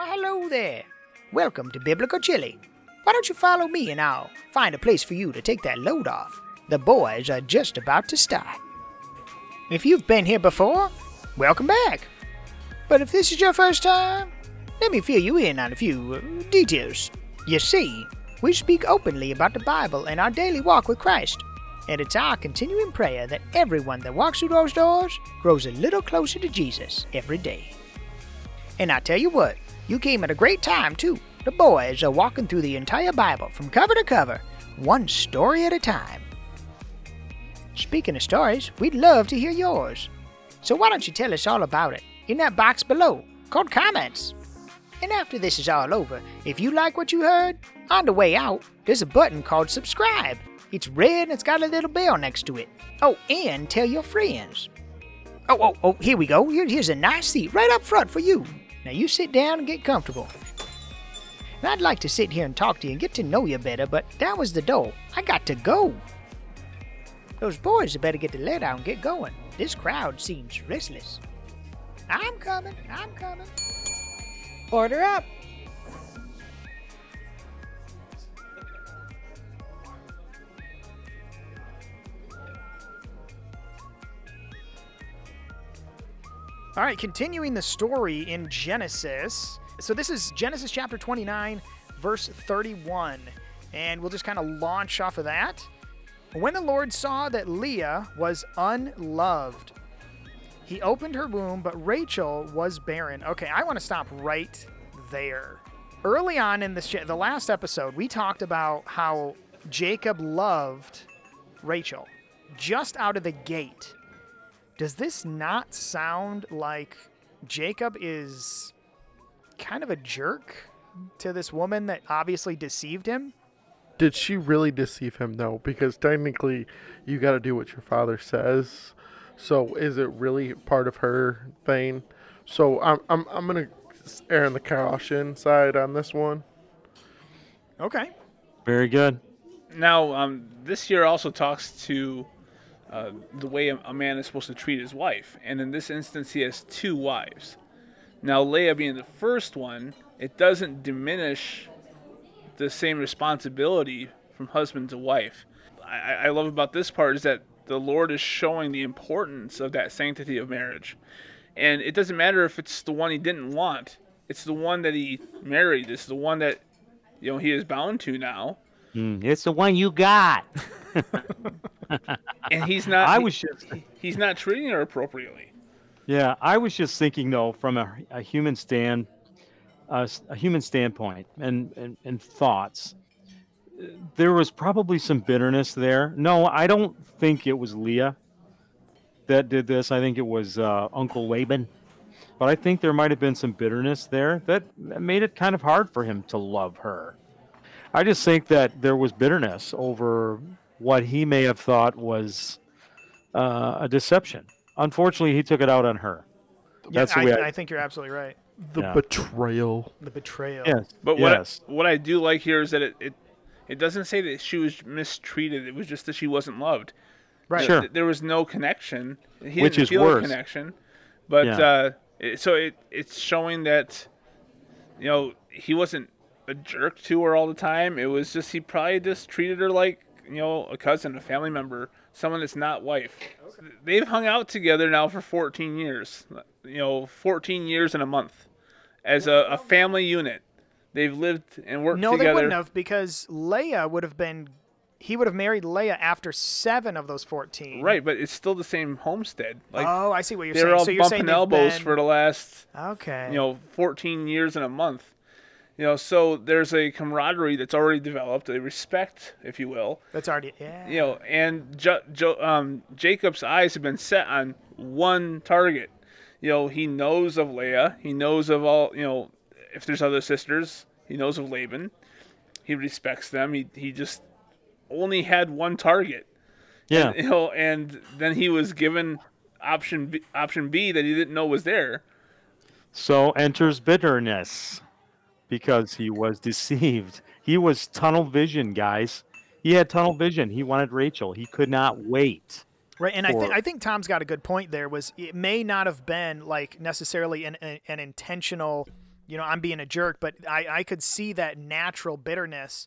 Well, hello there. Welcome to Biblical Chili. Why don't you follow me and I'll find a place for you to take that load off? The boys are just about to start. If you've been here before, welcome back. But if this is your first time, let me fill you in on a few uh, details. You see, we speak openly about the Bible and our daily walk with Christ. And it's our continuing prayer that everyone that walks through those doors grows a little closer to Jesus every day. And I tell you what, you came at a great time, too. The boys are walking through the entire Bible from cover to cover, one story at a time. Speaking of stories, we'd love to hear yours. So why don't you tell us all about it in that box below called comments? And after this is all over, if you like what you heard, on the way out, there's a button called subscribe. It's red and it's got a little bell next to it. Oh, and tell your friends. Oh, oh, oh, here we go. Here, here's a nice seat right up front for you. Now you sit down and get comfortable. I'd like to sit here and talk to you and get to know you better, but that was the door. I got to go. Those boys had better get the let out and get going. This crowd seems restless. I'm coming. I'm coming. Order up. All right, continuing the story in Genesis. So this is Genesis chapter 29, verse 31. And we'll just kind of launch off of that. When the Lord saw that Leah was unloved, he opened her womb, but Rachel was barren. Okay, I want to stop right there. Early on in this, the last episode, we talked about how Jacob loved Rachel just out of the gate. Does this not sound like Jacob is kind of a jerk to this woman that obviously deceived him? Did she really deceive him though? Because technically, you got to do what your father says. So is it really part of her thing? So I'm I'm I'm gonna err on the caution side on this one. Okay. Very good. Now, um, this year also talks to the way a, a man is supposed to treat his wife, and in this instance, he has two wives. Now, Leah being the first one, it doesn't diminish the same responsibility from husband to wife. I, I love about this part is that the Lord is showing the importance of that sanctity of marriage. And it doesn't matter if it's the one he didn't want, it's the one that he married, it's the one that you know he is bound to now. Mm, it's the one you got. and he's not I was just he's not treating her appropriately. Yeah, I was just thinking though, from a, a human stand, uh, a human standpoint, and, and and thoughts, there was probably some bitterness there. No, I don't think it was Leah that did this. I think it was uh, Uncle Laban, but I think there might have been some bitterness there that that made it kind of hard for him to love her. I just think that there was bitterness over what he may have thought was uh, a deception. Unfortunately, he took it out on her. That's yeah, the way I, I- I think you're absolutely right. The Yeah. betrayal. The betrayal. Yes. But what yes. I, what I do like here is that it, it it doesn't say that she was mistreated. It was just that she wasn't loved. Right. Sure. There was no connection. He Which didn't is feel worse. a connection. But Yeah. uh, it, so it it's showing that you know he wasn't a jerk to her all the time. It was just he probably just treated her like you know a cousin, a family member, someone that's not wife. They've hung out together now for 14 years. You know, 14 years and a month as a, a family unit. They've lived and worked together. No, together. they wouldn't have because Leah would have been. He would have married Leah after seven of those fourteen. Right, but it's still the same homestead. Like oh, I see what you're saying. they're all so bumping elbows been- for the last Okay. you know 14 years and a month. You know, so there's a camaraderie that's already developed, a respect, if you will. that's already yeah. You know, and jo- jo- um, Jacob's eyes have been set on one target. You know, he knows of Leah. He knows of all. You know, if there's other sisters, he knows of Laban. He respects them. He he just only had one target. Yeah. You know, and then he was given option B, option B that he didn't know was there. So enters bitterness because he was deceived. He was tunnel vision, guys. He had tunnel vision. He wanted Rachel. He could not wait. Right, and I think I think Tom's got a good point there. Was it may not have been like necessarily an an, an intentional, you know, I'm being a jerk, but I, I could see that natural bitterness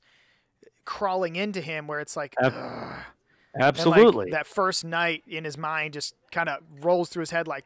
crawling into him where it's like, Ab- "Ugh." Like, Absolutely. that first night in his mind just kind of rolls through his head like,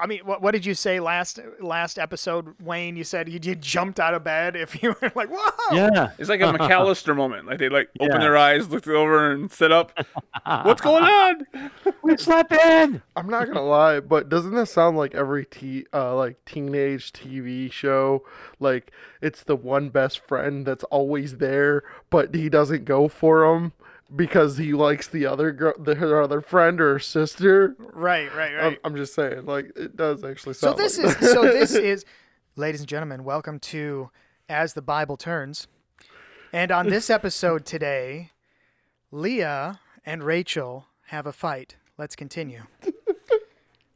I mean, what, what did you say last last episode, Wayne? You said you, you jumped out of bed if you were like, whoa. yeah. It's like a McCallister moment. Like they like open Yeah. their eyes, look over, and sit up. What's going on? We slept in. I'm not gonna lie, but doesn't this sound like every t uh, like teenage TV show? Like it's the one best friend that's always there, but he doesn't go for him because he likes the other girl, the, her other friend or sister. Right, right, right. I'm, I'm just saying, like it does actually So this like is so this is ladies and gentlemen, welcome to As the Bible Turns. And on this episode today, Leah and Rachel have a fight. Let's continue.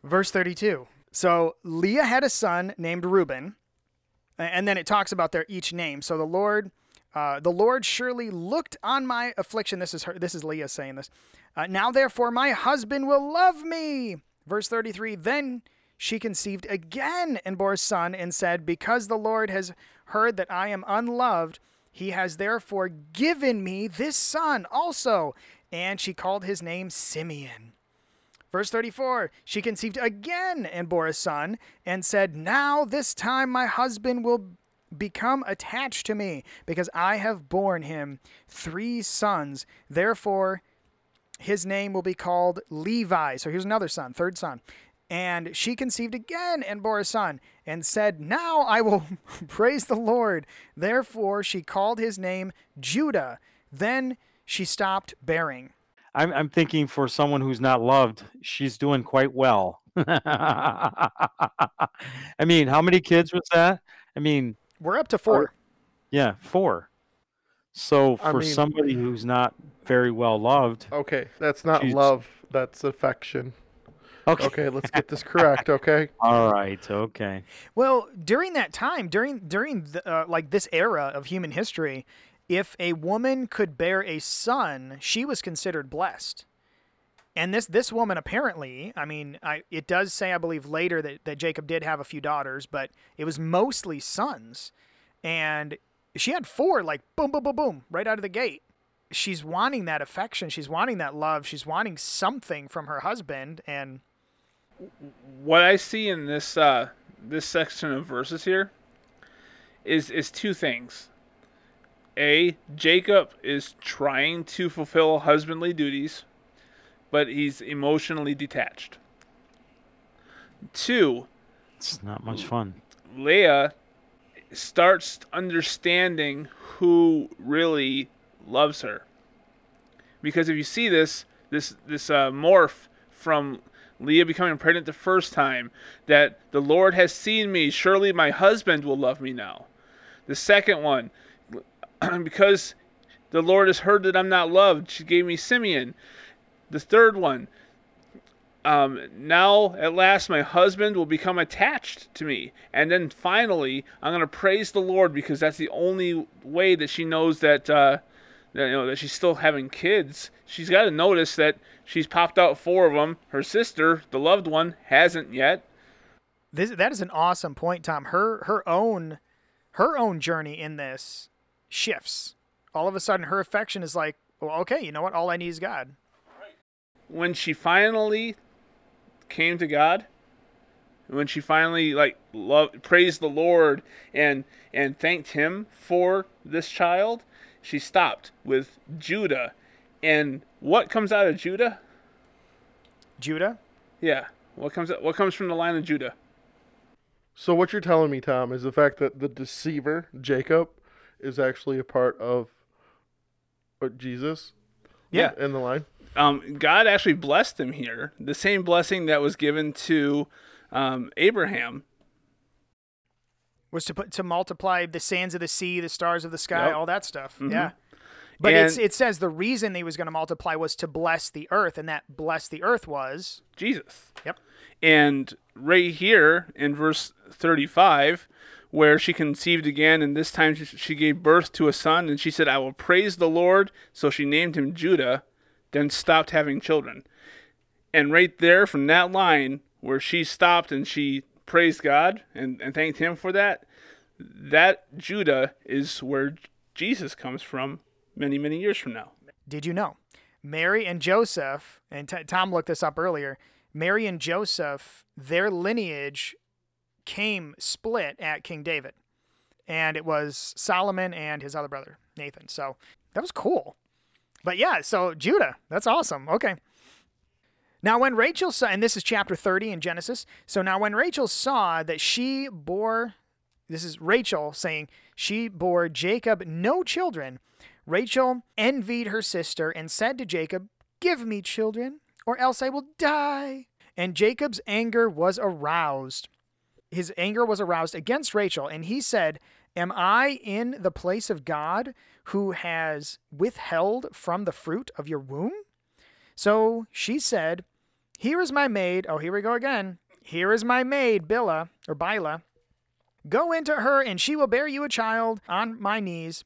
Verse 32. So Leah had a son named Reuben, and then it talks about their each name. So the Lord uh, the Lord surely looked on my affliction. This is her. This is Leah saying this. Uh, now, therefore, my husband will love me. Verse 33 Then she conceived again and bore a son and said, Because the Lord has heard that I am unloved, he has therefore given me this son also. And she called his name Simeon. Verse 34 She conceived again and bore a son and said, Now this time my husband will become attached to me because I have borne him three sons. Therefore, his name will be called Levi. So here's another son, third son. And she conceived again and bore a son, and said, Now I will praise the Lord. Therefore she called his name Judah. Then she stopped bearing. I'm, I'm thinking for someone who's not loved, she's doing quite well. I mean, how many kids was that? I mean, We're up to four. yeah, four. So I for mean- somebody who's not very well loved, okay, that's not Jeez. love. That's affection. okay, Okay, let's get this correct. Okay. all right, okay, Well, during that time, during during the, uh, like this era of human history, if a woman could bear a son, she was considered blessed. And this this woman apparently, I mean, I it does say I believe later that, that Jacob did have a few daughters, but it was mostly sons. And she had four, like boom, boom, boom, boom, right out of the gate. She's wanting that affection, she's wanting that love, she's wanting something from her husband, and what I see in this uh, this section of verses here is is two things. A, Jacob is trying to fulfill husbandly duties, but he's emotionally detached. Two, it's not much fun. Leah starts understanding who really loves her. Because if you see this this this uh, morph from Leah becoming pregnant the first time, that the Lord has seen me, surely my husband will love me now. The second one, because the Lord has heard that I'm not loved, she gave me Simeon. The third one, um, now at last my husband will become attached to me. And then finally, I'm going to praise the Lord because that's the only way that she knows that, uh, that, you know, that she's still having kids. She's got to notice that she's popped out four of them. Her sister, the loved one, hasn't yet. this that is an awesome point, Tom. Her her own her own journey in this shifts. All of a sudden, her affection is like, well, okay, you know what? All I need is God. When she finally came to God, when she finally like loved, praised the Lord and and thanked Him for this child, she stopped with Judah. And what comes out of Judah? Judah. Yeah. What comes out, what comes from the line of Judah? So what you're telling me, Tom, is the fact that the deceiver Jacob is actually a part of uh, Jesus Yeah. in the line. Um, God actually blessed him here. The same blessing that was given to um, Abraham. Was to put to multiply the sands of the sea, the stars of the sky, Yep. all that stuff. Mhm. Yeah. But it's, it says the reason he was going to multiply was to bless the earth, and that bless the earth was Jesus. Yep. And right here in verse 35, where she conceived again, and this time she gave birth to a son, and she said, I will praise the Lord. So she named him Judah, then stopped having children. And right there from that line where she stopped and she praised God and, and thanked Him for that, that Judah is where Jesus comes from many, many years from now. Did you know? Mary and Joseph, and T- Tom looked this up earlier. Mary and Joseph, their lineage came split at King David. And it was Solomon and his other brother, Nathan. So that was cool. But yeah, so Judah, that's awesome. Okay. Now, when Rachel saw, and this is chapter 30 in Genesis. So now, when Rachel saw that she bore, this is Rachel saying she bore Jacob no children, Rachel envied her sister and said to Jacob, Give me children, or else I will die. And Jacob's anger was aroused. His anger was aroused against Rachel, and he said, Am I in the place of God who has withheld from the fruit of your womb? So she said, Here is my maid. Oh, here we go again. Here is my maid, Bilhah, or Bila. Go into her, and she will bear you a child on my knees,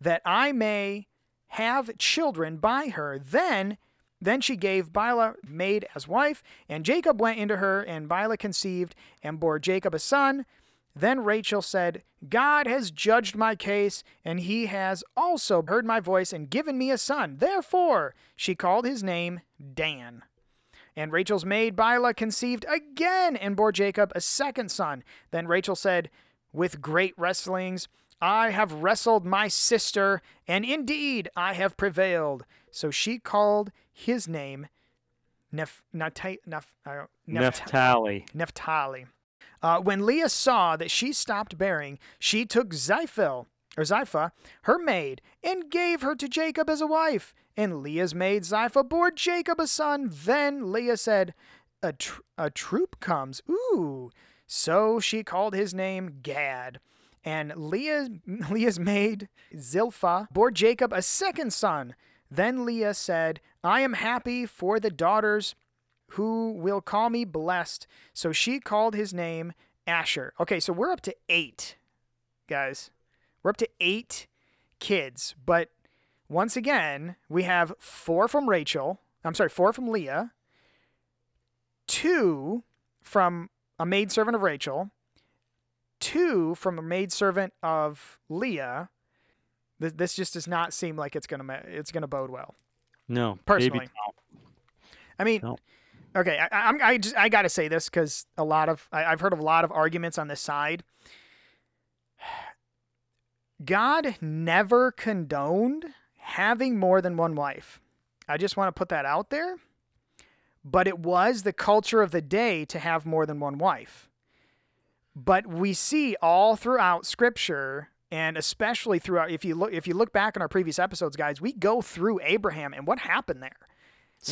that I may have children by her. Then then she gave Bilhah maid as wife, and Jacob went into her, and Bilhah conceived and bore Jacob a son. Then Rachel said, God has judged my case, and he has also heard my voice and given me a son. Therefore, she called his name Dan. And Rachel's maid Bilhah conceived again and bore Jacob a second son. Then Rachel said, With great wrestlings, I have wrestled my sister, and indeed I have prevailed. So she called his name Neph- uh, Neph- Naphtali. Naphtali. Uh, when Leah saw that she stopped bearing, she took Xiphil, or Zipha, her maid, and gave her to Jacob as a wife. And Leah's maid Zipha bore Jacob a son. Then Leah said, a, tr- a troop comes. Ooh. So she called his name Gad. And Leah, Leah's maid Zilpha bore Jacob a second son. Then Leah said, I am happy for the daughters who will call me blessed. So she called his name Asher. Okay, so we're up to eight, guys. We're up to eight kids. But once again, we have four from Rachel. I'm sorry, four from Leah, two from a maidservant of Rachel, two from a maidservant of Leah. This, this just does not seem like it's gonna it's gonna bode well. No, Personally. I mean, No. Okay, I, I'm I just I gotta say this because a lot of I, I've heard of a lot of arguments on this side. God never condoned having more than one wife. I just want to put that out there. But it was the culture of the day to have more than one wife. But we see all throughout Scripture, and especially throughout if you look if you look back in our previous episodes, guys, we go through Abraham and what happened there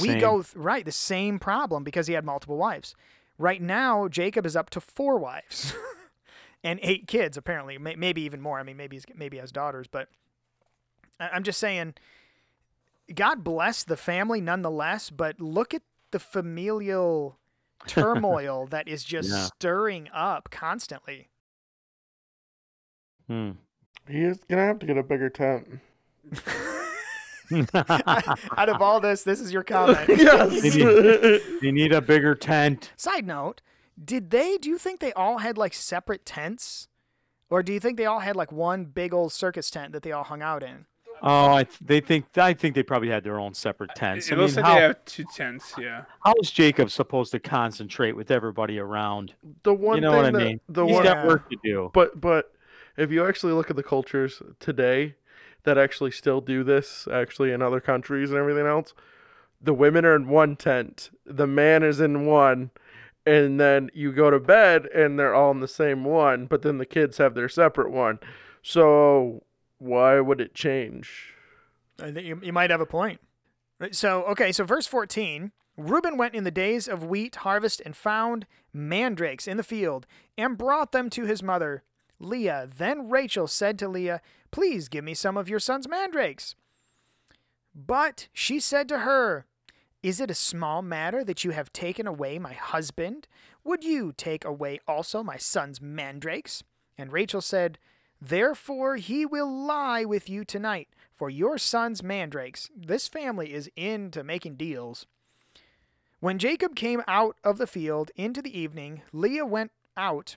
we go th- right the same problem because he had multiple wives. Right now, Jacob is up to four wives and eight kids. Apparently, May- maybe even more. I mean, maybe he's, maybe he has daughters, but I- I'm just saying. God bless the family nonetheless, but look at the familial turmoil that is just Yeah. stirring up constantly. Hmm. He is gonna have to get a bigger tent. Out of all this, this is your comment. yes. you need a bigger tent. Side note, did they do you think they all had like separate tents? Or do you think they all had like one big old circus tent that they all hung out in? Oh, I th- they think I think they probably had their own separate tents. It I looks mean, like how, they have two tents. Yeah. how is Jacob supposed to concentrate with everybody around? the one you know thing what I that, mean? the He's one, got Yeah. work to do. but but if you actually look at the cultures today that actually still do this, actually in other countries and everything else, the women are in one tent, the man is in one, and then you go to bed and they're all in the same one, but then the kids have their separate one. So why would it change? I think you, you might have a point. So, okay, so verse 14 Reuben went in the days of wheat harvest and found mandrakes in the field and brought them to his mother, Leah. Then Rachel said to Leah, Please give me some of your son's mandrakes. But she said to her, Is it a small matter that you have taken away my husband? Would you take away also my son's mandrakes? And Rachel said, Therefore he will lie with you tonight for your son's mandrakes. This family is into making deals. When Jacob came out of the field into the evening, Leah went out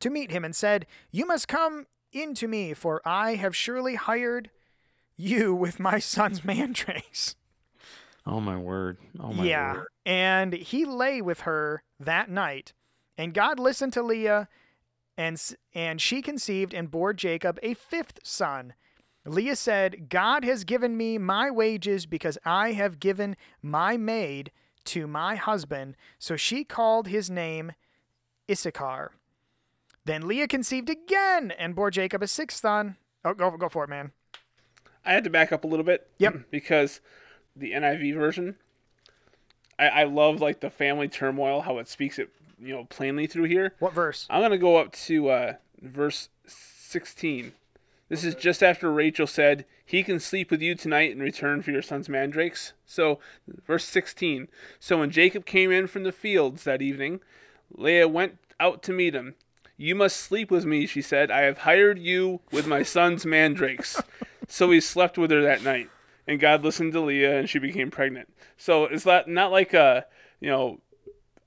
to meet him and said, You must come in to me, for I have surely hired you with my son's mandrakes. Oh my word. Oh my yeah. word. And he lay with her that night, and God listened to Leah, and and she conceived and bore Jacob a fifth son. Leah said, God has given me my wages because I have given my maid to my husband. So she called his name Issachar. Then Leah conceived again and bore Jacob a sixth son. Oh, go, go for it, man. I had to back up a little bit. Yep. Because the NIV version, I, I love like the family turmoil, how it speaks it, you know, plainly through here. What verse? I'm gonna go up to uh, verse 16. This is just after Rachel said, "He can sleep with you tonight in return for your son's mandrakes." So, verse 16. So when Jacob came in from the fields that evening, Leah went out to meet him. "You must sleep with me," she said. "I have hired you with my son's mandrakes." so he slept with her that night, and God listened to Leah, and she became pregnant. So it's not not like a you know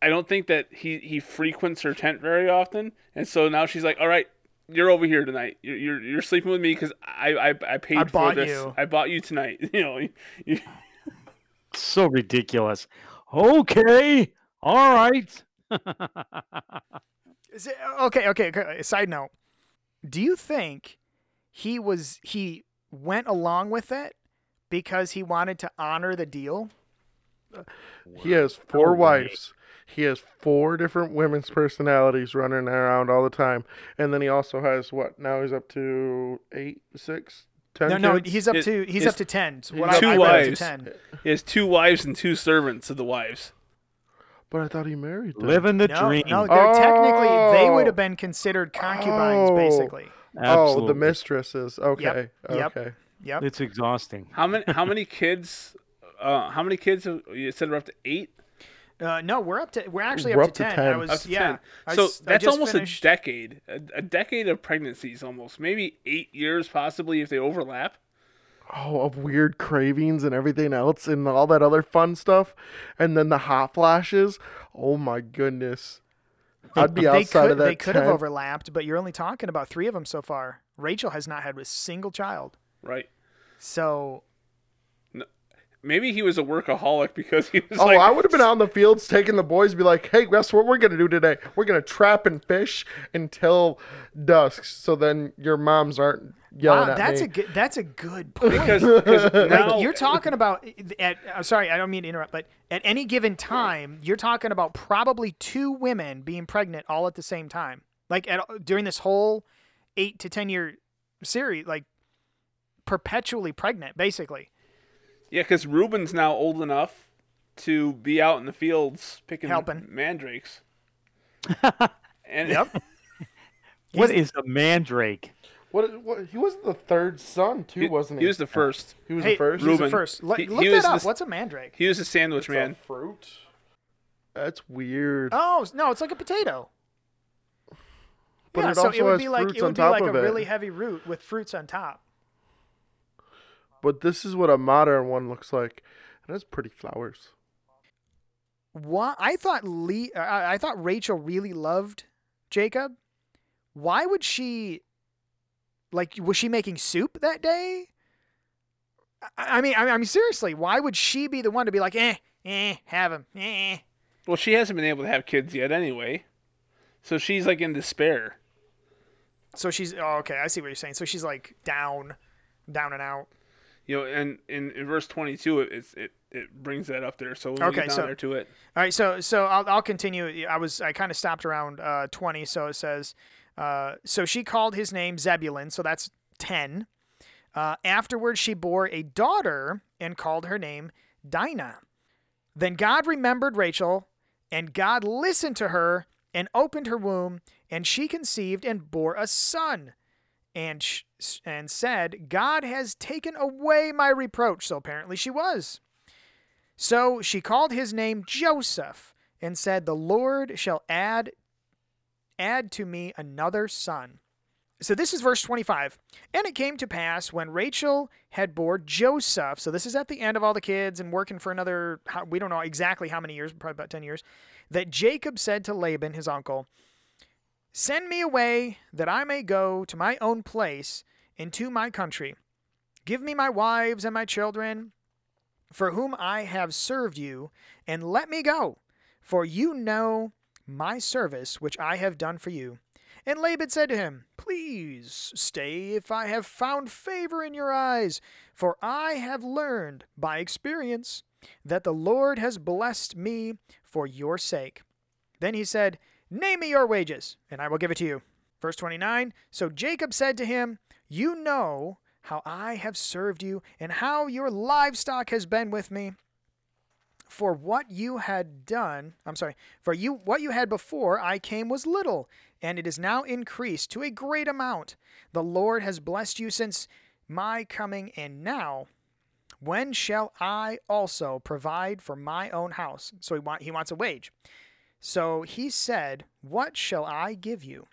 I don't think that he he frequents her tent very often, and so now she's like, "All right, you're over here tonight. You're you're, you're sleeping with me because I, I I paid I for bought this. you." I bought you tonight. You know, you, So ridiculous. Okay. All right. Is it, uh, okay, okay, okay. Uh, side note. Do you think he was he went along with it because he wanted to honor the deal? He has four oh, No wives. He has four different women's personalities running around all the time, and then he also has what? Now he's up to eight, six, ten. No, no, kids? he's up It- to he's up to ten. So what two I read up to wives. ten. he has two wives and two servants of the wives. But I thought he married them. Living the No, dream. no, they're technically they would Oh. have been considered concubines, Oh. basically. Absolutely. Oh, the mistresses. Okay. Yep. Okay. Yep. It's exhausting. How many how many kids? Uh, how many kids? Have, you said we're up to eight. Uh, no, we're up to we're actually We're up, up to to ten. I 10. was Up to yeah. 10. I So s- I that's just almost finished- a decade. A, a decade of pregnancies, almost maybe eight years, possibly if they overlap. Oh, of weird cravings and everything else and all that other fun stuff, and then the hot flashes. Oh my goodness. I'd be they outside could of that. they could have overlapped, but you're only talking about three of them so far. Rachel has not had a single child, Right. so Maybe he was a workaholic because he was Oh, like, I would have been out in the fields taking the boys, be like, "Hey, guess what we're gonna do today? We're gonna trap and fish until dusk, so then your moms aren't yelling wow, at that's me." a good that's a good point. because because now like you're talking about eh, at I'm sorry, I don't mean to interrupt, but at any given time, you're talking about probably two women being pregnant all at the same time. Like at during this whole 8 to 10 year series, like perpetually pregnant basically. yeah, because Reuben's now old enough to be out in the fields picking Helping. mandrakes. and Yep. What is a mandrake? What, what? He was the third son too, he, wasn't he? he was the first. He was Hey, the first. he was the first. Look, He- look he that up. the What's a mandrake? He was a sandwich It's a man. fruit. That's weird. Oh no, it's like a potato. But yeah, it so also it would be like it would be like a it. really heavy root with fruits on top. But this is what a modern one looks like. It has pretty flowers. Why? I thought Lee. uh, I I thought Rachel really loved Jacob. Why would she? Like, was she making soup that day? I, I mean, I mean, I mean, seriously, why would she be the one to be like, eh, eh, have him, eh? Well, she hasn't been able to have kids yet anyway, so she's like in despair. So she's oh, okay. I see what you're saying. So she's like down, down and out. You know, and in, in verse 22, it, it's, it it brings that up there. So when we Okay, get down so- there to it, All right, so so I'll I'll continue. I was I kind of stopped around uh, twenty, so it says, uh, so she called his name Zebulun, so that's ten. Uh, afterwards, she bore a daughter and called her name Dinah. Then God remembered Rachel, and God listened to her and opened her womb, and she conceived and bore a son, and sh- and said, God has taken away my reproach. So apparently she was. So she called his name Joseph and said, The Lord shall add add to me another son. So this is verse 25. And it came to pass when Rachel had bore Joseph, so this is at the end of all the kids and working for another, we don't know exactly how many years, probably about 10 years, that Jacob said to Laban, his uncle, Send me away that I may go to my own place into my country. Give me my wives and my children, for whom I have served you, and let me go, for you know my service which I have done for you. And Laban said to him, Please stay if I have found favor in your eyes, for I have learned by experience that the Lord has blessed me for your sake. Then he said, Name me your wages, and I will give it to you. Verse 29 So Jacob said to him, You know how I have served you, and how your livestock has been with me. For what you had done, I'm sorry, for you what you had before I came was little, and it is now increased to a great amount. The Lord has blessed you since my coming, and now when shall I also provide for my own house? So he, want, he wants a wage. So he said, What shall I give you?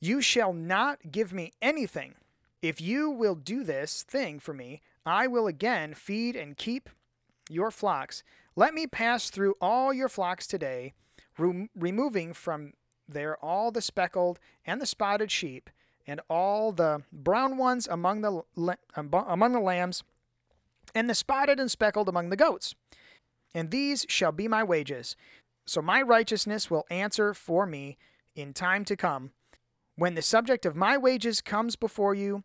You shall not give me anything. If you will do this thing for me, I will again feed and keep your flocks. Let me pass through all your flocks today, rem- removing from there all the speckled and the spotted sheep, and all the brown ones among the la- um, among the lambs, and the spotted and speckled among the goats. And these shall be my wages. So my righteousness will answer for me in time to come. When the subject of my wages comes before you,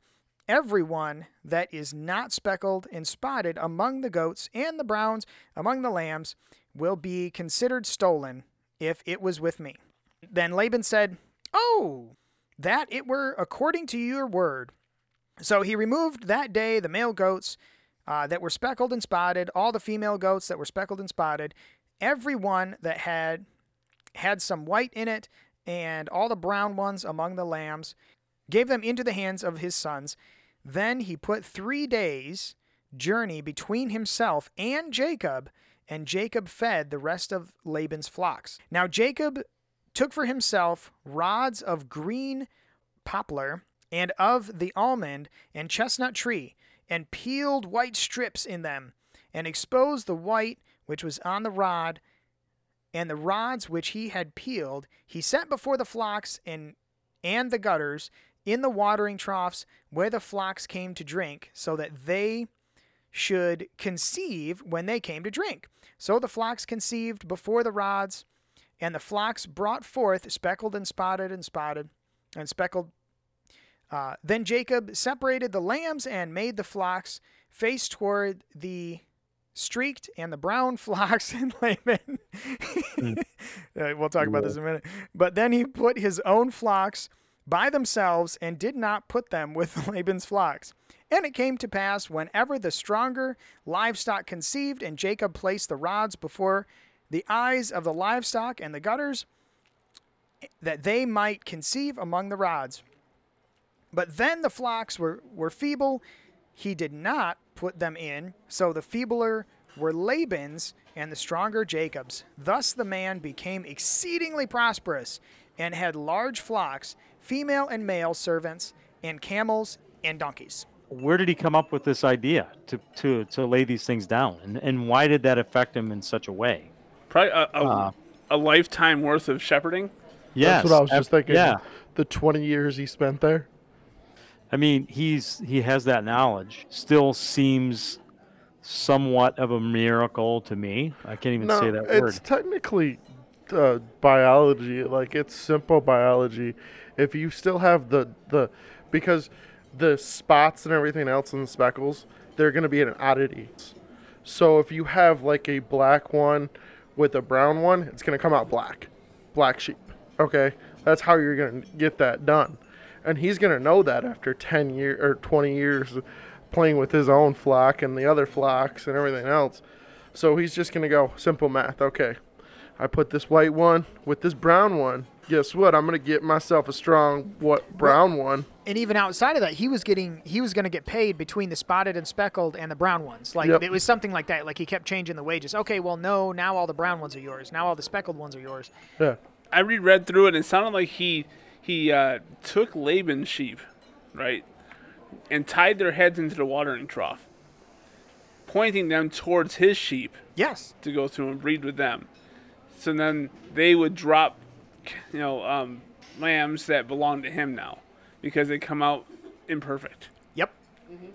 everyone that is not speckled and spotted among the goats and the browns among the lambs will be considered stolen if it was with me. Then Laban said, Oh, that it were according to your word. So he removed that day the male goats uh, that were speckled and spotted, all the female goats that were speckled and spotted, every one that had had some white in it, and all the brown ones among the lambs, gave them into the hands of his sons. Then he put three days' journey between himself and Jacob, and Jacob fed the rest of Laban's flocks. Now Jacob took for himself rods of green poplar and of the almond and chestnut tree, and peeled white strips in them, and exposed the white which was on the rod, and the rods which he had peeled, he set before the flocks and and the gutters in the watering troughs where the flocks came to drink, so that they should conceive when they came to drink. So the flocks conceived before the rods, and the flocks brought forth speckled and spotted and spotted and speckled. Uh, then Jacob separated the lambs and made the flocks face toward the streaked and the brown flocks in Laban. Mm. Uh, we'll talk about this in a minute. But then he put his own flocks by themselves and did not put them with Laban's flocks. And it came to pass, whenever the stronger livestock conceived, and Jacob placed the rods before the eyes of the livestock and the gutters, that they might conceive among the rods. But then the flocks were, were feeble, he did not put them in, so the feebler were Laban's and the stronger Jacob's. Thus the man became exceedingly prosperous and had large flocks, female and male servants, and camels and donkeys. Where did he come up with this idea to, to, to lay these things down? And, and why did that affect him in such a way? Probably a, a, Uh, a lifetime worth of shepherding. Yes. That's what I was just thinking. Yeah. The 20 years he spent there. I mean, he's he has that knowledge. Still seems somewhat of a miracle to me. I can't even no, say that it's word. It's technically uh, biology. Like it's simple biology. If you still have the the because the spots and everything else and the speckles, they're going to be an oddity. So if you have like a black one with a brown one, it's going to come out black. Black sheep. Okay? That's how you're going to get that done. And he's going to know that after 10 years or 20 years playing with his own flock and the other flocks and everything else. So he's just going to go simple math. Okay. I put this white one with this brown one. Guess what? I'm going to get myself a strong what brown one. And even outside of that, he was getting he was going to get paid between the spotted and speckled and the brown ones. Like Yep. it was something like that. Like he kept changing the wages. Okay, well no, now all the brown ones are yours. Now all the speckled ones are yours. Yeah. I reread through it, and it sounded like he he uh, took Laban's sheep, right, and tied their heads into the watering trough, pointing them towards his sheep Yes. to go through and breed with them. So then they would drop, you know, um, lambs that belong to him now because they come out imperfect. Yep.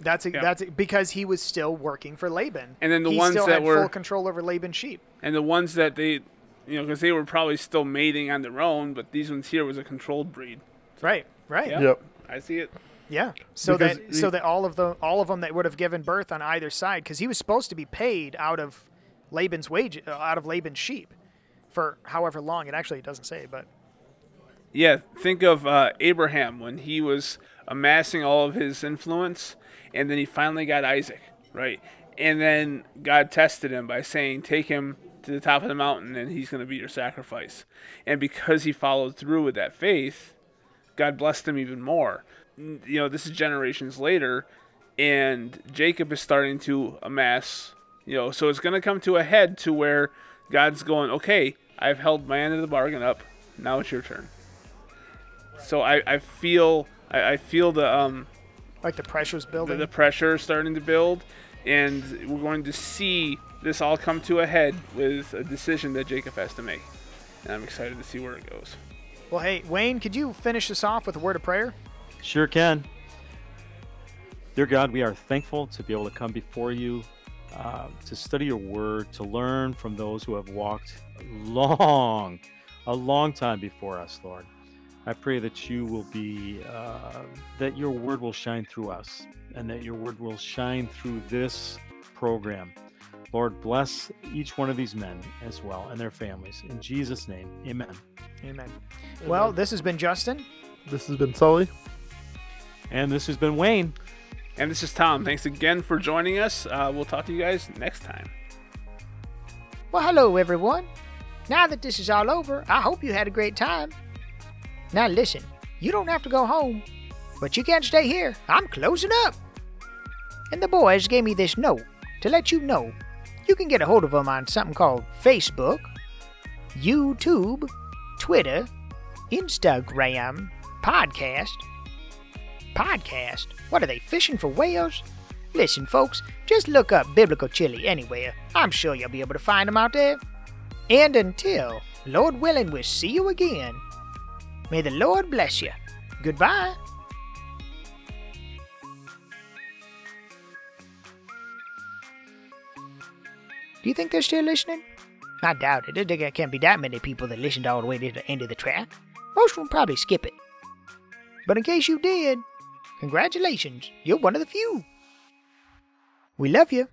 That's a, Yeah. that's a, because he was still working for Laban. And then the he ones still that had were- full control over Laban's sheep. And the ones that they, you know, because they were probably still mating on their own, but these ones here was a controlled breed. Right. Right. Yeah. Yep. I see it. Yeah. So Because that the- so that all of the all of them that would have given birth on either side, because he was supposed to be paid out of Laban's wage, uh, out of Laban's sheep, for however long. It actually doesn't say, but Yeah, think of uh, Abraham when he was amassing all of his influence, and then he finally got Isaac, right? And then God tested him by saying, "Take him to the top of the mountain, and he's going to be your sacrifice." And because he followed through with that faith, God blessed him even more. You know, this is generations later, and Jacob is starting to amass. You know, so it's going to come to a head to where God's going, "Okay, I've held my end of the bargain up. Now it's your turn." So I, I feel I, I feel the um like the pressure's the, building. the pressure is starting to build, and we're going to see this all come to a head with a decision that Jacob has to make, and I'm excited to see where it goes. well, hey, Wayne, could you finish this off with a word of prayer? Sure can. Dear God, we are thankful to be able to come before you, uh, to study your word, to learn from those who have walked long, a long time before us, Lord. I pray that you will be, uh, that your word will shine through us, and that your word will shine through this program. Lord, bless each one of these men as well and their families. In Jesus' name, amen. Amen. Well, this has been Justin. This has been Sully. And this has been Wayne. And this is Tom. Thanks again for joining us. Uh, we'll talk to you guys next time. Well, hello, everyone. Now that this is all over, I hope you had a great time. Now, listen, you don't have to go home, but you can't stay here. I'm closing up. And the boys gave me this note to let you know you can get a hold of them on something called Facebook, YouTube, Twitter, Instagram, podcast. Podcast? What are they, fishing for whales? Listen, folks, just look up Biblical Chili anywhere. I'm sure you'll be able to find them out there. And until, Lord willing, we'll see you again. May the Lord bless you. Goodbye. Do you think they're still listening? I doubt it. There can't be that many people that listened all the way to the end of the track. Most will probably skip it. But in case you did, congratulations, you're one of the few. We love you.